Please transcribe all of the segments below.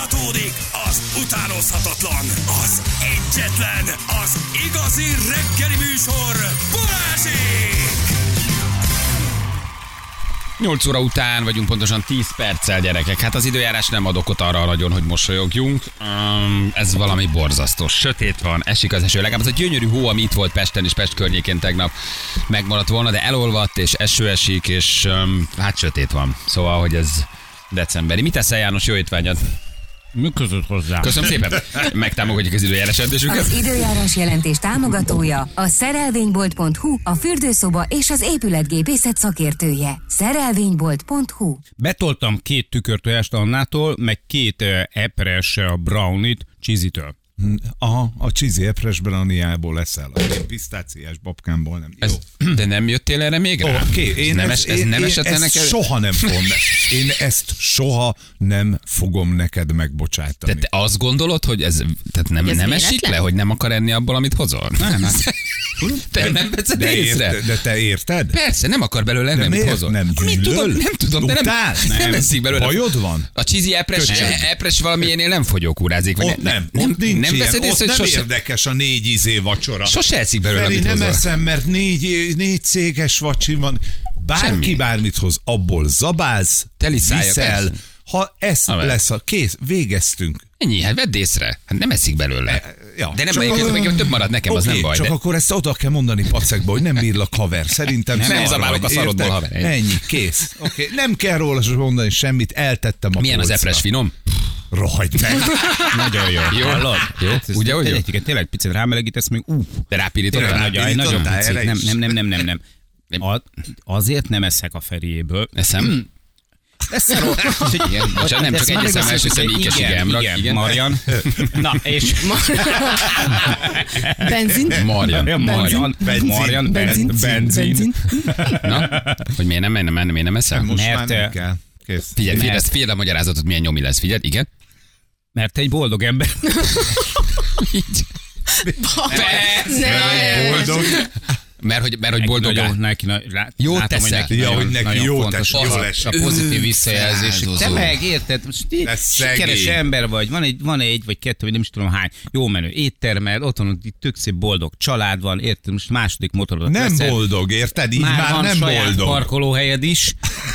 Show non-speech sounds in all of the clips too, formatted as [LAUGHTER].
Folytatódik az utánozhatatlan, az egyetlen, az igazi reggeli műsor, Balázsék! 8 óra után vagyunk pontosan 10 perccel, gyerekek. Hát az időjárás nem ad okot arra nagyon, hogy mosolyogjunk. Um, ez valami borzasztó. Sötét van, esik az eső. Legalább az a gyönyörű hó, ami itt volt Pesten és Pest környékén tegnap megmaradt volna, de elolvadt és eső esik, és um, hát sötét van. Szóval, hogy ez decemberi. Mit teszel János? Jó étvágyat! Között hozzá? Köszönöm szépen. Megtámogatjuk az időjárás jelentésünket. Az időjárás jelentés támogatója a szerelvénybolt.hu, a fürdőszoba és az épületgépészet szakértője. Szerelvénybolt.hu Betoltam két tükörtojást Annától, meg két uh, epres uh, brownit Csizitől. Aha, a cheesy epres browniából leszel. A pisztáciás babkámból nem. Jó. Ez, de nem jöttél erre még rá? Oké, én, nem, es, ez én, nem én esett ezt neked? soha nem fogom. Én ezt soha nem fogom neked megbocsátani. Te, te azt gondolod, hogy ez, tehát nem, ez nem esik le, hogy nem akar enni abból, amit hozol? Nem, [LAUGHS] te nem veszed de, észre? érte, de te érted? Persze, nem akar belőle De amit hozol. nem gyűlöl? tudom, nem tudom, de nem, nem, nem Nem. eszik belőle. Bajod van? A cheesy epres, epres valamilyenél nem fogyókúrázik. vagy Ott nem, nem, ott nincs nem veszed ott észre, nem sose, érdekes a négy izé vacsora. sose eszik belőle, amit nem hozol. eszem, mert négy, négy céges vacsi van. Bárki Semmi. bármit hoz, abból zabáz, Teli viszel. Ha ez Na, lesz a kész, végeztünk. Ennyi, hát vedd észre. Hát nem eszik belőle. E, ja. De nem Csak baj, a- meg több marad nekem, az Oké, nem baj. Csak de... akkor ezt oda kell mondani pacekba, hogy nem bírlak haver. Szerintem Nem szarra zabálok a szarodból, haver. Ennyi. Kész. Oké, nem kell róla mondani semmit, eltettem a Milyen az polcra. epres finom? Rohagy meg. [LAUGHS] Nagyon jó. Jó. Hallod? Jó. Hát Ugye, hogy jó? Tényleg, tényleg picit rámelegítesz még, uff. De rápirítod nagyon picit. Nem, nem, nem, nem, nem, nem. Nem. Azért nem eszek a Feriéből. Eszem? [CLEARS THROAT] Eszem. Igen, bocsánat, nem, csak egy eszem első személy igen, igen, Igen. Marian. Na, és... Benzin? Marian. Marian. Marian. Marian. Benzin. Benzin. Benzin. Na, hogy miért nem, nem, nem, miért nem eszel? Most már nem eh, kell. Kész. Figyelj, figyelj, figyelj a magyarázatot, milyen nyomi lesz, figyelj, igen. Mert te egy boldog ember. [LAUGHS] Így. Ne, Boldog. Mert hogy, mert hogy Neki boldog nagyon, neki, na- lá- Jót látom, teszek. neki Ja, nagyon- hogy neki nagyon jót fontos tesz, az jól a- pozitív visszajelzés. Te meg érted, most így De sikeres ember vagy, van egy, van egy, vagy kettő, vagy nem is tudom hány, jó menő éttermed, ott van itt tök szép boldog család van, érted, most második motorodat Nem veszed. boldog, érted? Így már, már, van nem saját boldog. parkolóhelyed is. [LAUGHS]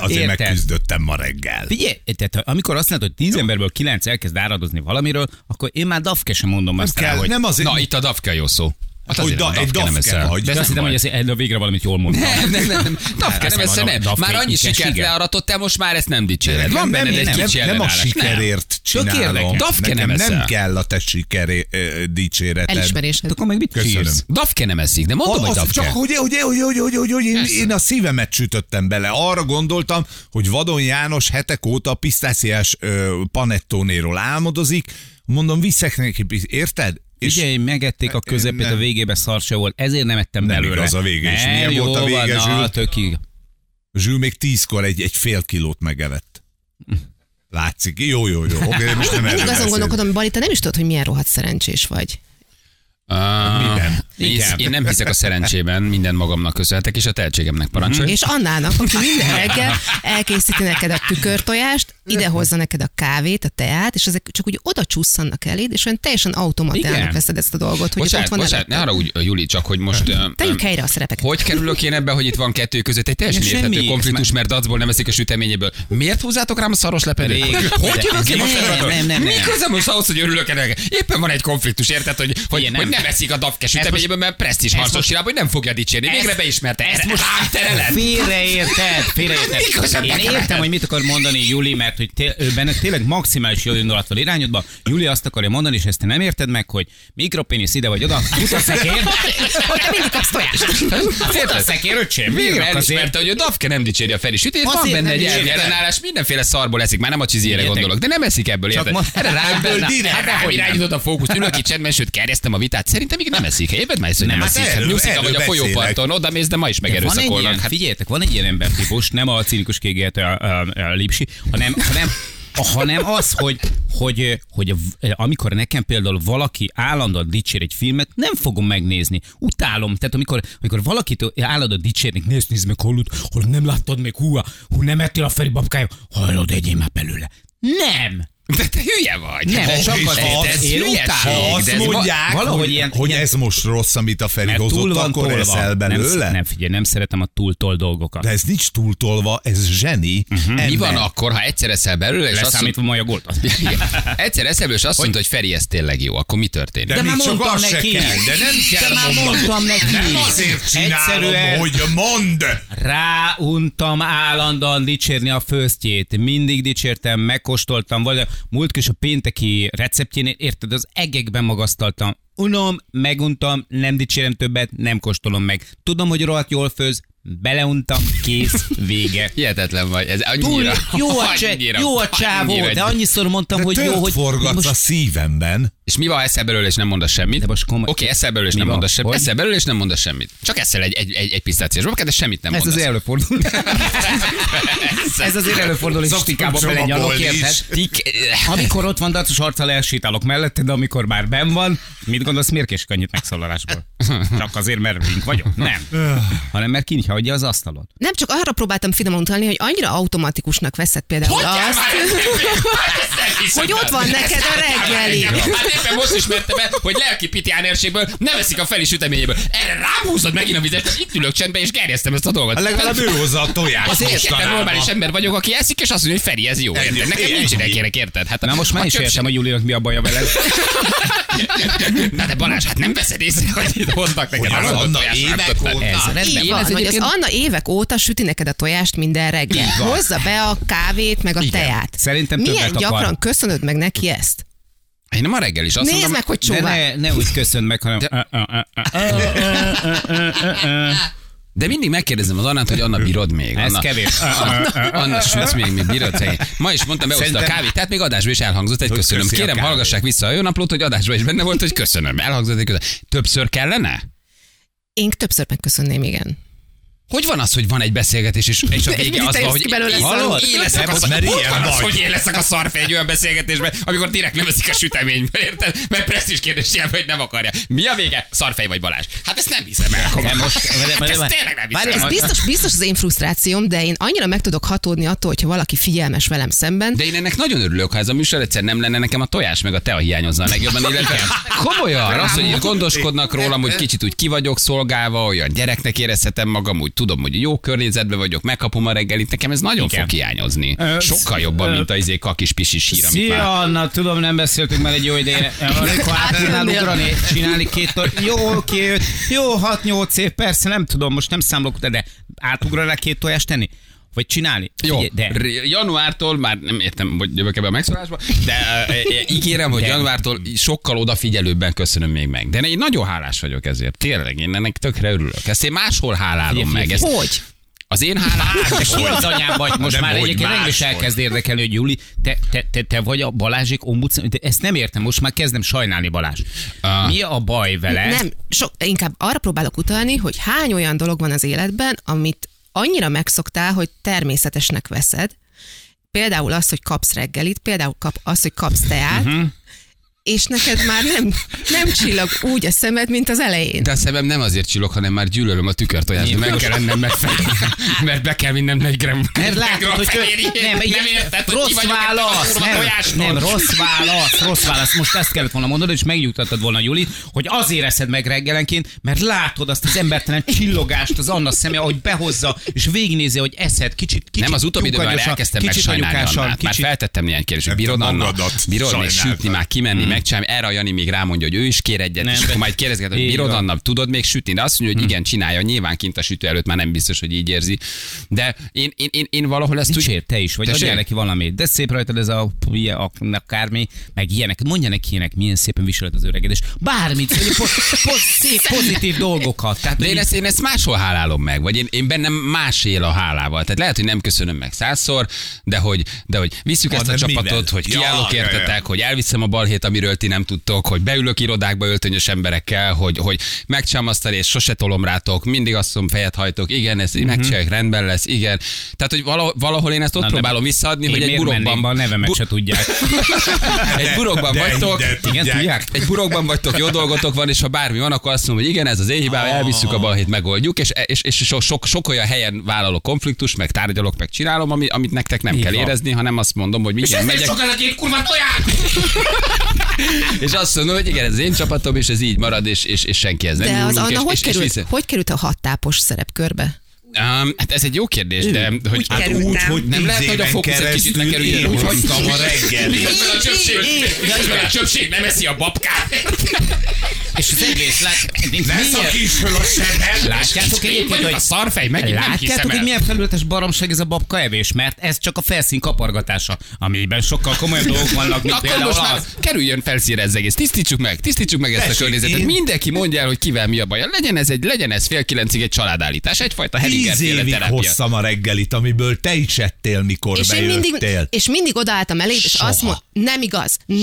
Azért Érted? megküzdöttem ma reggel. Figyelj, tehát amikor azt mondod, hogy tíz emberből kilenc elkezd áradozni valamiről, akkor én már dafke sem mondom azt rá, hogy... nem azért, Na, itt a dafke jó szó. Hát hogy da, a egy nem dafke vagy. de azt nem hittem, hogy ez, de végre valamit jól mondtam. Nem, nem, nem. [LAUGHS] Dafke nem mondom, nem. dafke Már annyi sikert igen. learatottál, most már ezt nem dicséred. Van nem, benned nem, egy nem, kicsi nem a sikerért csinálom. Dafke nem nem kell a te siker dicséreted. Elismerésed. Akkor meg mit Köszönöm. Dafke nem eszik, de mondom, hogy dafke. csak hogy, hogy, hogy, hogy, hogy, hogy, hogy én, én, a szívemet sütöttem bele. Arra gondoltam, hogy Vadon János hetek óta a pisztáciás panettónéról álmodozik. Mondom, viszek neki, érted? És Figyelj, megették a közepét, nem. a végébe szar se volt, ezért nem ettem Nem belőle. igaz a vége. Nem, Milyen jó volt a vége, van, Zsül? tökig. Zsül még tízkor egy, egy fél kilót megevett. Látszik. Jó, jó, jó. Oké, most nem Mindig azon gondolkodom, Bali, te nem is tudod, hogy milyen rohadt szerencsés vagy. Miben? Én, Igen. én nem hiszek a szerencsében, minden magamnak köszönhetek, és a tehetségemnek parancsolj. És Annának, aki minden reggel elkészíti neked a tükörtojást, ide hozza neked a kávét, a teát, és ezek csak úgy oda csusszannak eléd, és olyan teljesen automatának veszed ezt a dolgot, hogy Bocsánat, ott van bocsánat, ne arra úgy, Juli, csak hogy most... Tegyük helyre a szerepeket. Hogy kerülök én ebbe, hogy itt van kettő között egy teljesen érthető konfliktus, mert dacból nem eszik a süteményéből. Miért húzátok rám a szaros lepedőt? Hogy jövök én nem, most nem, nem, nem. Mi közöm most ahhoz, hogy örülök ennek? Éppen van egy konfliktus, érted, hogy, hogy, Igen, hogy nem. nem eszik a dafke mert presztis harcos most- csinál, hogy nem fogja dicsérni. Végre beismerte. ezt most- most tereled. [LAUGHS] Félreérted, [LAUGHS] félreérted. Én értem, hogy mit akar mondani Juli, mert hogy té- ő benne tényleg maximális jó indulat van irányodba. Juli azt akarja mondani, és ezt te nem érted meg, hogy mikropénisz ide vagy oda, futaszekér. [LAUGHS] Hogy te mindig kapsz tojást. Futaszekér, öcsém. Végre elismerte, hogy a Dafke nem dicséri a Feri sütét, van benne egy ellenállás, mindenféle szarból eszik, már nem a csiziére Értek. gondolok, de nem eszik ebből, érted? Erre rá, direkt. hát rám irányított a fókusz, ülök itt csendben, sőt kerjesztem a vitát, szerintem még nem eszik. Éved már hogy nem, Nem, eszik. hát erről vagy a folyóparton, oda mész, de ma is megerőszakolnak. Hát figyeljetek, van egy ilyen embertípus, nem a cinikus kégélt a, a, a Lipsi, hanem, hanem hanem az, hogy, hogy, hogy amikor nekem például valaki állandóan dicsér egy filmet, nem fogom megnézni. Utálom. Tehát amikor, amikor valakit állandóan dicsérnek, nézd, nézd meg, hol, hol nem láttad még, hú, hú nem ettél a Feri babkája, hallod, egyél már belőle. Nem! De te hülye vagy. Nem, ez, csak ez, az- ez, hülyeség, azt de ez mondják, valahogy hogy, ilyen- hogy ilyen- ez most rossz, amit a Feri hozott, van akkor tolva. eszel belőle? Nem, nem figyelj, nem szeretem a túltol dolgokat. De ez nincs túltolva, ez zseni. Uh-huh. Mi van akkor, ha egyszer eszel belőle, és azt Leszámítva mondod, majd a gólt. [LAUGHS] Igen. egyszer eszel belőle, és azt mondod, hogy Feri, ez tényleg jó, akkor mi történik? De, De már mondtam neki. kell, de nem kell De már mondtam neki. Nem azért csinálom, hogy mond. Ráuntam állandóan dicsérni a főztjét. Mindig dicsértem, megkóstoltam. Vagy múlt is a pénteki receptjénél, érted, az egekben magasztaltam. Unom, meguntam, nem dicsérem többet, nem kóstolom meg. Tudom, hogy rohadt jól főz, beleuntam, kész, vége. [LAUGHS] Hihetetlen vagy, ez annyira, Túl jó a, cse, annyira- jó a csávó, annyira- de annyiszor mondtam, De hogy jó, hogy forgatsz most a szívemben. És mi van, eszel belőle, és nem mondasz semmit? De most komoly- Oké, eszel belőle, és Mi nem mondasz semmit. Eszel belőle, és nem mondasz semmit. Csak eszel egy, egy, egy, egy pisztációs babakát, de semmit nem ez mondasz. [LAUGHS] az előfordul. ez azért előfordul, Szoktuk stikába belenyalok, érted? Tik- Amikor ott van dacos arccal elsétálok mellette, de amikor már ben van, mit gondolsz, miért késik annyit megszólalásból? [LAUGHS] Csak azért, mert vagyok? Nem. Hanem mert kinyhagyja az asztalot. Nem csak arra próbáltam finoman utalni, hogy annyira automatikusnak veszed például Hogy azt, [LAUGHS] hogy ott van neked a reggeli. Hát éppen most ismertem el, hogy lelki pitiánerségből nem eszik a feli süteményéből. Erre rám húzod megint a vizet, és itt ülök csendben, és gerjesztem ezt a dolgot. Hát Legalább ő hozza a tojást Az egyetlen normális ember vagyok, aki eszik, és azt mondja, hogy Feri, ez jó. Érted? Nekem nincsenek ilyenek, érted? Hát, Na most már a is értem, hogy Julinak mi a baja veled. Na de Balázs, hát nem veszed észre, hogy itt hoznak neked Hogy az a Anna évek rántott. óta. Ez rendben van. hogy az egyébként- Anna évek óta süti neked a tojást minden reggel. Hozza be a kávét, meg a Igen. teát. Szerintem Milyen többet akar. gyakran köszönöd meg neki ezt? Én nem a reggel is azt Nézd mondom, meg, hogy csóvá. ne, ne úgy köszönd meg, hanem... De- mindig megkérdezem az Annát, hogy Anna bírod még. Ez Anna, kevés. Anna sütsz még, még bírod szegény. Ma is mondtam, behozta a Szerintem- kávét, tehát még adásba is elhangzott egy Hogy köszönöm. a Kérem, hallgassák vissza a jó naplót, hogy adásba is benne volt, hogy köszönöm. Elhangzott egy köszönöm. Többször kellene? Én többször megköszönném, igen. Hogy van az, hogy van egy beszélgetés, és, és [LAUGHS] a vége az van, hogy belőle én- leszek a szar... Hogy van az, hogy én leszek a szarfej egy olyan beszélgetésben, amikor direkt nem veszik a süteményből, érted? Mert presztis kérdés ilyen, hogy nem akarja. Mi a vége? Szarfej vagy Balázs? Hát ezt nem hiszem el. De most- Hát ezt tényleg nem hiszem Ez biztos, biztos az én frusztrációm, de én annyira meg tudok hatódni attól, hogyha valaki figyelmes velem szemben. De én ennek nagyon örülök, ha ez a műsor egyszer nem lenne nekem a tojás meg a tea hiányozna a legjobban, illetve komolyan, az, hogy gondoskodnak rólam, hogy kicsit úgy ki vagyok szolgálva, olyan gyereknek érezhetem magam, úgy tudom, hogy jó környezetben vagyok, megkapom a reggelit, nekem ez nagyon Igen. fog hiányozni. Ö, Sokkal jobban, ö, mint a izé kakis pisis sír, amit már... Szia, Anna, tudom, nem beszéltünk már egy jó ideje. [LAUGHS] Amikor át tudnál ugrani, csinálni két tor... Jó, oké, öt, jó, hat, nyolc év, persze, nem tudom, most nem számolok, de átugrálál két tojást tenni? Vagy csinálni? Jó, Figyelj, de januártól, már nem értem, hogy jövök ebbe a megszólásba, de uh, ígérem, hogy De- januártól sokkal odafigyelőbben köszönöm még meg. De én nagyon hálás vagyok ezért. Tényleg, én ennek tökre örülök. Ezt én máshol hálálom Figyelj, meg. Ezt, Hogy? az én hálám. te ki az anyám vagy? Most Nem, már hogy egyébként engem is elkezd érdekelni, hogy Juli, te, te, te, te vagy a Balázsék ombudsman, de ezt nem értem, most már kezdem sajnálni Balázs. Ah. Mi a baj vele? Nem, so, inkább arra próbálok utalni, hogy hány olyan dolog van az életben, amit annyira megszoktál, hogy természetesnek veszed. Például az, hogy kapsz reggelit, például kap, az, hogy kapsz teát, uh-huh. És neked már nem, nem csillag úgy a szemed, mint az elején. De a szemem nem azért csillog, hanem már gyűlölöm a tükörtojást, meg kell ennem megfelelni, mert be kell vinnem 4 gram. Mert látod, gram hogy nem, nem érted, rossz válasz, nem, nem, rossz válasz, rossz válasz. Most ezt kellett volna mondani, és megnyugtattad volna Juli, hogy azért eszed meg reggelenként, mert látod azt az embertelen csillogást az Anna szeme, ahogy behozza, és végignézi, hogy eszed kicsit, kicsit Nem, az utóbbi időben elkezdtem meg kicsit sajnálni anyukásan, Annát. Már feltettem néhány kérdést, hogy bírod Anna, bírod még sütni, már kimenni, megcsinálni. Erre a Jani még rámondja, hogy ő is kér egyet, Nem, és akkor majd kérdezget, hogy bírod van. Anna, tudod még sütni? De azt mondja, hogy igen, csinálja. Nyilván kint a sütő előtt már nem biztos, hogy így érzi. De én, én, én, én valahol ezt úgy... Dicsér, te is, vagy adjál neki valamit. De szép rajtad ez a, a akármi, meg ilyenek. Mondja neki ilyenek, milyen szépen viseled az öregedés. Bármit, vagy po, po, szép, [LAUGHS] pozitív dolgokat. Tehát, De hogy én ezt, én ezt máshol hálálom meg, vagy én, én bennem más él a hálával. Tehát lehet, hogy nem köszönöm meg százszor, de hogy, de hogy visszük ezt a csapatot, hogy kiállok értetek, hogy elviszem a balhét, amiről amiről ti nem tudtok, hogy beülök irodákba öltönyös emberekkel, hogy, hogy megcsámasztani, és sose tolom rátok, mindig azt mondom, fejet hajtok, igen, ez Mhm. megcsinálják, rendben lesz, igen. Tehát, hogy valahol, valahol én ezt ott Na, próbálom nem. visszaadni, hogy egy burokban, be, a nevemet bu- se tudják. [LAUGHS] egy burokban De- vagytok, de Igen, tudják? egy burokban vagytok, jó dolgotok van, és ha bármi van, akkor azt mondom, hogy igen, ez az én hibám, elvisszük a balhét, megoldjuk, és, és, és sok, sok, sok olyan helyen vállalok konfliktus, meg tárgyalok, meg csinálom, ami, amit nektek nem Így kell van. érezni, hanem azt mondom, hogy igen, megyek, ez a két kurva tojás! [LAUGHS] és azt mondom, hogy igen, ez az én csapatom, és ez így marad, és, és, és senki ez nem De az Anna és, hogy, és, és került, vissza. hogy került a hattápos szerepkörbe? Um, hát ez egy jó kérdés, de hogy Úgy Hát kerültem. úgy, hogy Nem lehet, hogy a fókusz egy kicsit lekerüljön, én úgy hoztam a reggelit. Miközben a csöpség, a csöpség nem eszi a babkát. És az egész, lát, Ne szakíts föl a! Látjátok Én egyébként, hogy a szarfej, megint nem Látjátok, hogy milyen felületes baromság ez a babka evés, mert ez csak a felszín kapargatása, amiben sokkal komolyabb dolgok vannak, mint Akkor például most már kerüljön felszínre ez egész. Tisztítsuk meg, tisztítsuk meg ezt a környezetet. én- Mindenki mondja el, hogy kivel mi a baj. Legyen ez, egy, legyen ez fél kilencig egy családállítás, egyfajta Hedinger évig terápia. hoztam a reggelit, amiből te is ettél, mikor És én, mindig, bejöttél. és mindig odaálltam elé, és azt mondom, nem igaz, nem,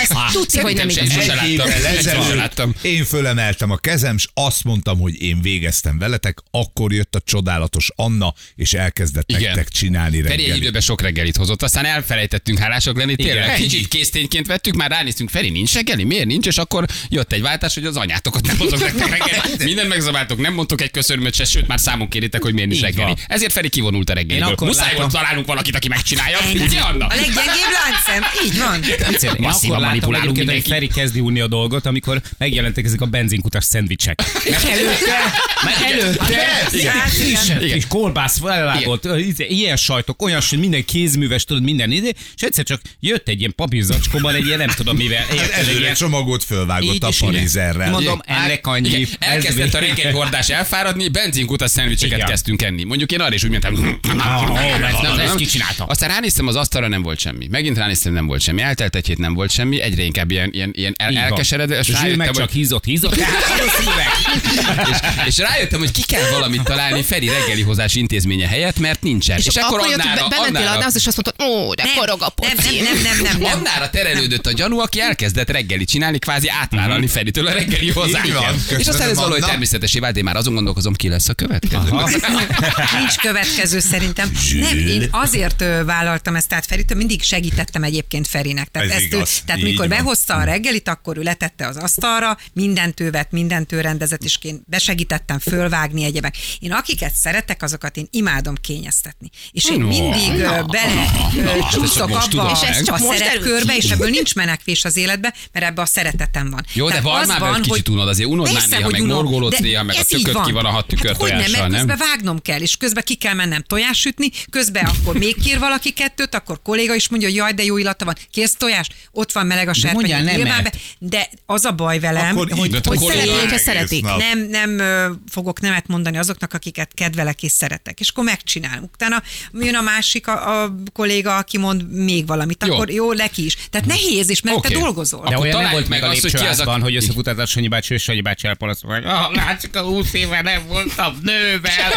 ez tudni, hogy nem igaz. Egy évvel ezelőtt láttam. én fölemeltem a kezem, és azt mondtam, hogy én végeztem veletek, akkor jött a csodálatos Anna, és elkezdett Igen. nektek csinálni Feri egy reggelit. időben sok reggelit hozott, aztán elfelejtettünk hálások lenni. Tényleg Igen. kicsit késztényként vettük, már ránéztünk, Feri nincs reggeli, miért nincs, és akkor jött egy váltás, hogy az anyátokat nem hozok nektek reggeli. [LAUGHS] Mindent megzabáltok, nem mondtok egy köszönömet se, sőt már számon kéritek, hogy miért nincs reggeli. van. Ezért Feri kivonult a reggeliből. Akkor Muszáj látom- volt találnunk valakit, aki megcsinálja. Ugye, Anna? A leggyengébb láncem, így van. Masszívan manipulálunk mindenkit. Feri kezdi unni a dolgot, amikor megjelentek ezek a benzinkutas szendvicsek. Mert előtte, mert előtte, Igen. Hát, igen. kis, kolbász felvágott, izé, ilyen sajtok, olyan, hogy minden kézműves, tudod, minden ide, és egyszer csak jött egy ilyen papírzacskóban egy ilyen, nem tudom mivel, Hát egy előre csomagot fölvágott a parizerrel. Mondom, ennek annyi. Ez elkezdett a reggeli hordás elfáradni, benzinkutas szendvicseket kezdtünk enni. Mondjuk én arra is úgy mentem. ez- ez ki csinálta? Aztán ránéztem az asztalra, nem volt semmi. Megint ránéztem, nem volt semmi. Eltelt egy hét, nem volt semmi. Egyre inkább ilyen, ilyen, ilyen el, elkeseredve. És rájöttem, hogy, hízott, hízott, [LAUGHS] tehát üveg. és, és rájöttem, hogy ki kell valamit találni Feri reggeli hozás intézménye helyett, mert nincsen. És, akkor jött, Annára- be- Annára- adnához, és azt mondtad, ó, de korog a nem, poci. nem, nem, nem, nem. Annára terelődött a gyanú, aki elkezdett reggeli csinálni, kvázi átvállalni Feritől a reggeli hozást. van. És aztán ez valahogy természetesé vált, én már azon gondolkozom, ki lesz a következő. [LAUGHS] Nincs következő szerintem. Nem, én azért vállaltam ezt, tehát Feritől mindig segítettem egyébként Ferinek. Tehát, Ez ezt ő, igaz, tehát így mikor van. behozta a reggelit, akkor ő letette az asztalra, mindent ő vett, mindent ő rendezett, és én besegítettem fölvágni egyebek. Én akiket szeretek, azokat én imádom kényeztetni. És én No, mindig na, bele na, ezt csúszok abba tudom. És ez csak a derült és ebből nincs menekvés az életbe, mert ebbe a szeretetem van. Jó, de van az már be, hogy kicsit unod, azért unod már néha, hogy meg de néha, meg a ez így tököd ki van a hat tükör hát hogy nem, tojással, mert nem? közben vágnom kell, és közben ki kell mennem tojás sütni, közben akkor még kér valaki kettőt, akkor kolléga is mondja, hogy jaj, de jó illata van, kérsz tojást, ott van meleg a serpenyő, be, de az a baj velem, Akkor hogy, hogy szeretnék, hogyha szeretik. nap. nem, nem ö, fogok nemet mondani azoknak, akiket kedvelek és szeretek, és akkor megcsinálom. Utána jön a másik a, a kolléga, aki mond még valamit, Jó. akkor jó, neki is. Tehát nehéz is, mert Oké. te dolgozol. De Akkor olyan nem volt meg a lépcsőházban, hogy összefutott a Sanyi bácsi, és Sanyi bácsi elpalaszol, hogy ah, látszik, a 20 éve nem voltam nővel.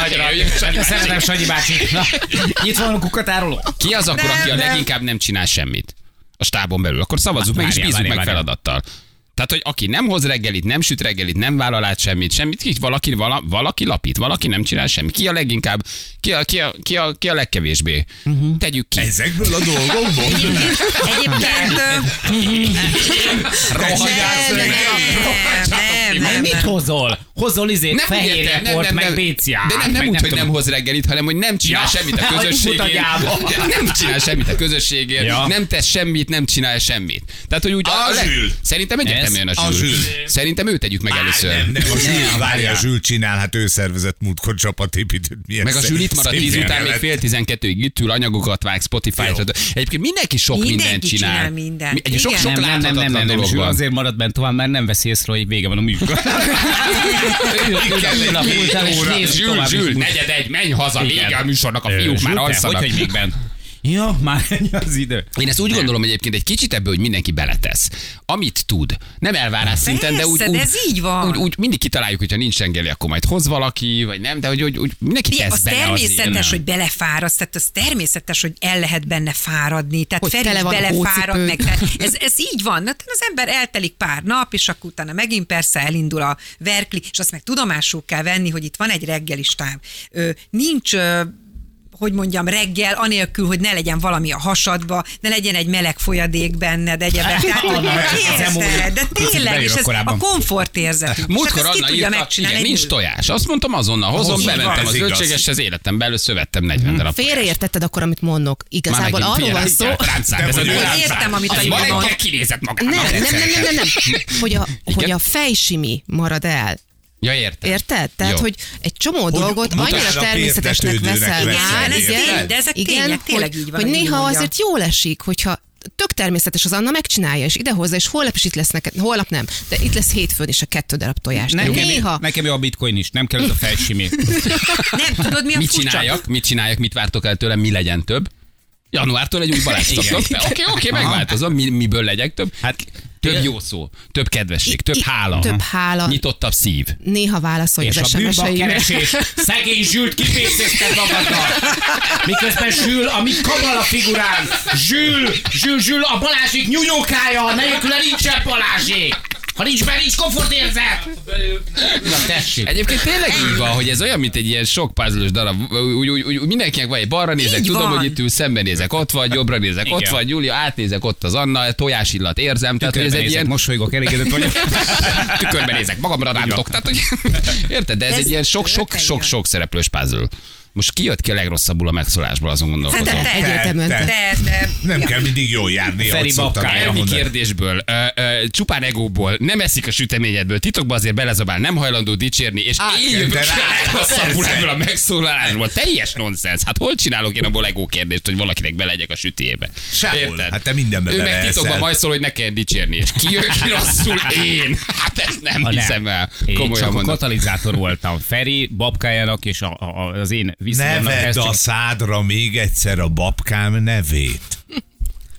Nagyra. Szeretem Sanyi bácsi. Itt van a kukatároló. Ki az akkor, aki a Nem, nem. leginkább nem csinál semmit? A stábon belül. Akkor szavazzuk meg, és bízzuk meg várjál, feladattal. Tehát, hogy aki nem hoz reggelit, nem süt reggelit, nem vállal át semmit, semmit, ki, valaki, vala, valaki lapít, valaki nem csinál semmit. Ki a leginkább, ki a, ki a, ki a, ki a legkevésbé? Uh-huh. Tegyük ki. Ezekből a dolgokból? Egyébként nem, meg. nem, nem, nem, Mit nem. hozol? Hozol izét, Nem fehér nem, report, nem, meg nem. BCA. De nem, nem úgy, hogy nem hoz reggelit, hanem hogy nem csinál Ja. semmit a közösségért. [LAUGHS] Nem csinál semmit a közösségért, Ja. nem tesz semmit, nem csinál semmit. Tehát, hogy úgy A leg- Szerintem egyértelműen a. Zsül. Szerintem ő tegyük meg először. Nem, nem, a Zsül, Nem, várja, a Zsül csinál, hát ő szervezett múltkor csapatépítőt. Meg a Zsül itt marad 10 után, még fél 12-ig itt ül, anyagokat vág, Spotify-t. Egyébként mindenki sok Mindenki mindent csinál. csinál mindent. Mi- Egy sok, sok Nem, nem, nem, nem, nem, nem, van. azért marad bent tovább, mert nem veszi észre, hogy vége van a műsor. Zsül, [LAUGHS] és- negyed egy, menj haza, vége a műsornak, a fiúk már alszanak. Hogy, hogy még bent? Ja, már ennyi az idő. Én ezt úgy gondolom egyébként egy kicsit ebből, hogy mindenki beletesz. Amit tud. Nem elvárás szinten, de úgy, úgy, de ez így van. Úgy, úgy, mindig kitaláljuk, hogyha nincs zsengeli, akkor majd hoz valaki, vagy nem, de hogy, hogy, hogy mindenki Ugye, tesz az bele természetes, azért. hogy belefáradsz, tehát az természetes, hogy el lehet benne fáradni, tehát Hogy Feri belefárad meg. Tehát ez, ez így van. Hát az ember eltelik pár nap, és akkor utána megint persze elindul a verkli, és azt meg tudomásul kell venni, hogy itt van egy reggelistám. Ö, nincs hogy mondjam, reggel, anélkül, hogy ne legyen valami a hasadba, ne legyen egy meleg folyadék benned, egyebek. Tehát, hogy érted, de tényleg, és ez korábban. a komfortérzet. Múltkor Hát Anna írta, megcsinálni igen, egy nincs tojás. Azt mondtam azonnal hozom, bementem az zöldségeshez, életemben először vettem 40 darab tojás. Félreértetted akkor, amit mondok. Igazából arról van szó, [LAUGHS] értem, amit a reggel mond. kinézett magának. nem, nem, nem, nem, nem, [LAUGHS] hogy a fejsimi marad el. Ja, értem. Érted? Tehát, Jó. hogy egy csomó dolgot annyira természetesnek veszel már, Ez igen, de ezek igen, tényleg hogy, így van, hogy néha mondja. azért jól esik, hogyha tök természetes az Anna megcsinálja, és idehozza, és holnap is itt lesz neked, holnap nem, de itt lesz hétfőn is a kettő darab tojás. Nekem, néha, nekem jó a bitcoin is, nem kell ez a felsimé. [LAUGHS] Nem, tudod mi a Mit furcsa? csináljak? Mit csináljak? Mit vártok el tőlem? Mi legyen több? Januártól egy új Balázs szoktok. Oké, oké, megváltozom. Mi, miből legyek több? Hát több jó szó, több kedvesség, több I- hála. több hála. Nyitottabb szív. néha válaszolj És az a bűnbak SMS-eimre. keresés, [LAUGHS] szegény zsült kipécézted magaddal. Miközben Zsül, ami kamala figurán. Zsül, Zsül, Zsül, a Balázsik nyúnyókája, nélküle nincsen Balázsik. Ha nincs benne, nincs komfortérzet. Na tessék. Egyébként tényleg így van, hogy ez olyan, mint egy ilyen sok puzzle darab. Úgy, úgy, úgy, mindenkinek van egy balra nézek, Így tudom, van. hogy itt ül, szemben nézek, ott vagy, jobbra nézek, ott Igen. vagy, Júlia, átnézek, ott az Anna, tojásillat érzem. Tehát, hogy ez egy ilyen mosolygok, elégedett vagyok. [LAUGHS] tükörben nézek, magamra rántok. Tehát, hogy, érted? De ez, Ez egy ilyen sok-sok-sok-sok szereplős puzzle. Most ki jött ki a legrosszabbul a megszólásból, azon gondolkozom. Szerintem te, Egyértelműen Te- te. te, te, Nem kell mindig jól járni, Feri babkája. Kérdésből, ö, ö, csupán egóból, nem eszik a süteményedből, titokban azért belezabál, nem hajlandó dicsérni, és ki rá- legrosszabbul ebből a megszólalásból. Teljes nonsens. Hát hol csinálok én abból egó kérdést, hogy valakinek belegyek a sütiébe? Sehol. Hát te mindenbe Ő meg titokban majd szól, hogy ne kell dicsérni, és ki jön ki rosszul? Én. Hát ezt nem hiszem el. Én Komolyan csak a katalizátor voltam. Feri, babkájának és a, a, az én Ne vedd a szádra még egyszer a babkám nevét.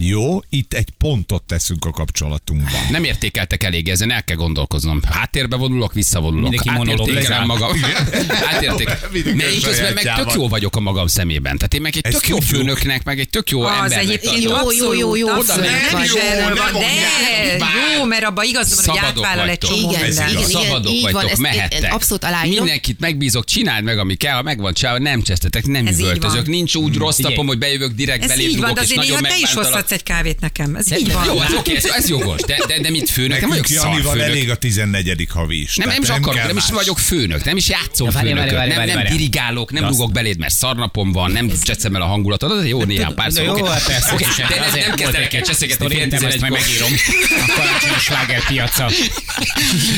Jó, itt egy pontot teszünk a kapcsolatunkban. Nem értékeltek elég, ezen el kell gondolkoznom. Háttérbe vonulok, visszavonulok. Mindenki Átértékelem magam. [LAUGHS] Átérték. A én közben meg tök jó vagyok a magam szemében. Tehát én meg egy tök jó főnöknek, meg egy tök jó az embernek. egyébként. Jó, jó, jó, jó, abszolút, Nem Jó, de jó, mert abban igazad van, hogy átvállal egy csomó Igen, Szabadok vagytok, mehettek. abszolút aláírom. Mindenkit megbízok, csináld meg, ami kell, ha megvan csinálva, nem csesztetek, nem üvöltözök, nincs úgy rossz napom, hogy bejövök direkt Ez belé és nagyon te is megbántalak. Hozhatsz egy kávét nekem. Ez így De- van. Jó, ez oké, ez, ez jogos, de, de, de mit főnök? Nem vagyok Nekünk Janival szarfőnök. elég a 14. havi is. Nem, nem is akarok, nem is vagyok főnök, nem is játszom Ja, főnököt, várjál, nem, várjál, nem várjál. dirigálok, nem De rugok beléd, mert szarnapom van, nem cseszem el a hangulatot, de jó néhány pár szó. Jó, hát kicsit, de nem, nem kezdenek el cseszegetni Szerintem ezt majd 11-kor. megírom. A karácsonyi sláger piaca.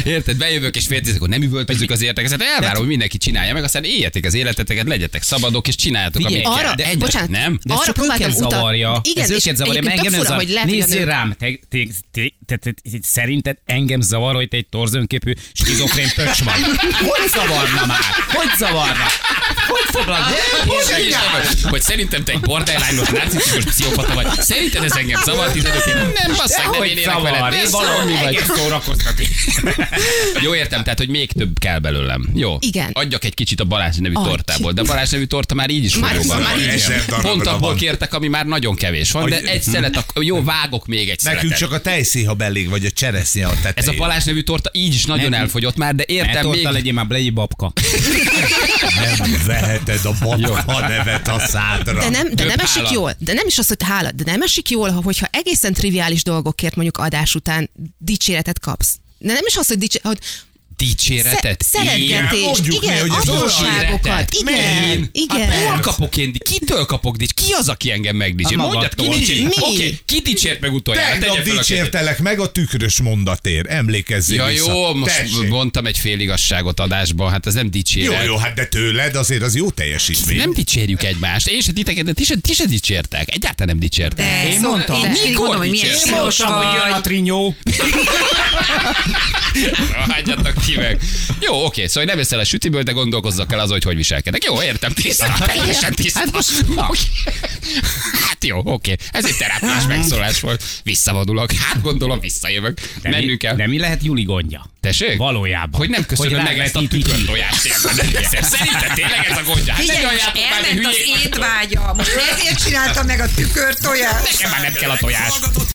Érted? Bejövök és fél tízekor nem üvöltözünk az értekezet, elvárom, hogy mindenki csinálja meg, aztán éljetek az életeteket, legyetek szabadok, és csináljátok, amit arra- kell. de- bocsánat, nem? De ez Arra próbáltam őket utal- zavarja. Igen, ez és őket zavarja, engem fura, hogy lehet, Nézzél rám, te, te, te, te, te, te, szerinted engem zavar, hogy te egy torzönképű skizofrén pöcs vagy? Hogy zavarna már? Hogy zavarna? Hogy foglak? Hogy szerintem te egy borderline-os, narcisztikus pszichopata vagy. Szerinted ez engem zavar 15 év? Nem, basszak, nem Hogy én élek veled. Én valami vagy. engem szórakoztatni. Jó, értem, tehát, hogy még több kell belőlem. Jó. Igen. Adjak egy kicsit a Balázs nevű Adj. tortából, de a Balázs nevű torta már így is Már- fogyóban már van. így is. Pont abból van. kértek, ami már nagyon kevés van, de Hogy- egy szelet, jó, vágok még egy Nekünk szeletet. csak a tejszíha belég, vagy a cseresznye a tetején. Ez a Balázs nevű torta így is nagyon Nem. elfogyott már, de Ne értem torta még... legyél már, legyél babka. Nem veheted a babka nevet a szádra. De nem, de nem esik hála. jól, de nem is az, hogy hála, de nem esik jól, ha- hogyha egészen triviális dolgokért mondjuk adás után dicséretet kapsz. De nem is az, hogy, dicsér, hogy Dicséretet? sze- Én? szeretgetést, mondjuk mi, igen, hogy ez apróságokat, igen, igen. Hát hol kapok én? Kitől kapok dics? Ki az, aki engem megdicsér? Mondjad, ki? Mi? Oké, ki dicsért meg utoljára? Tegnap a kezed. dicsértelek meg a tükrös mondatér. Emlékezzél Ja vissza. jó, most Tessék. mondtam egy fél igazságot adásba, hát ez nem Jó, dicséret. jó, hát de tőled azért az jó teljesítmény. Nem dicsérjük egymást. Én se titeket, de ti se, ti se dicsértek. Egyáltalán nem dicsértek. De Én szó- mondtam. Én Mikor mindig mondom, hogy milyen dicsérsz? Én mondtam, hogy jön a trinyó. [LAUGHS] Hagyjatok. Ki meg. Jó, oké, szóval nem eszel a sütiből, de gondolkozzak el az, hogy hogy viselkedek. Jó, értem, tiszta, teljesen tiszta. Hát most, na. Oké. Hát jó, oké. Ez egy terápiás megszólás volt. Visszavonulok. Hát gondolom, visszajövök. De mi, Mennünk kell. de mi lehet Juli gondja? Tessék? Valójában. Hogy nem köszönöm Hogy meg ezt a tükörtojást. Szerinted tényleg ez a gondja? Hát Figyelj, mi elment az étvágya. Most ezért csinálta meg a tükörtojást. Nekem már nem kell a tojás.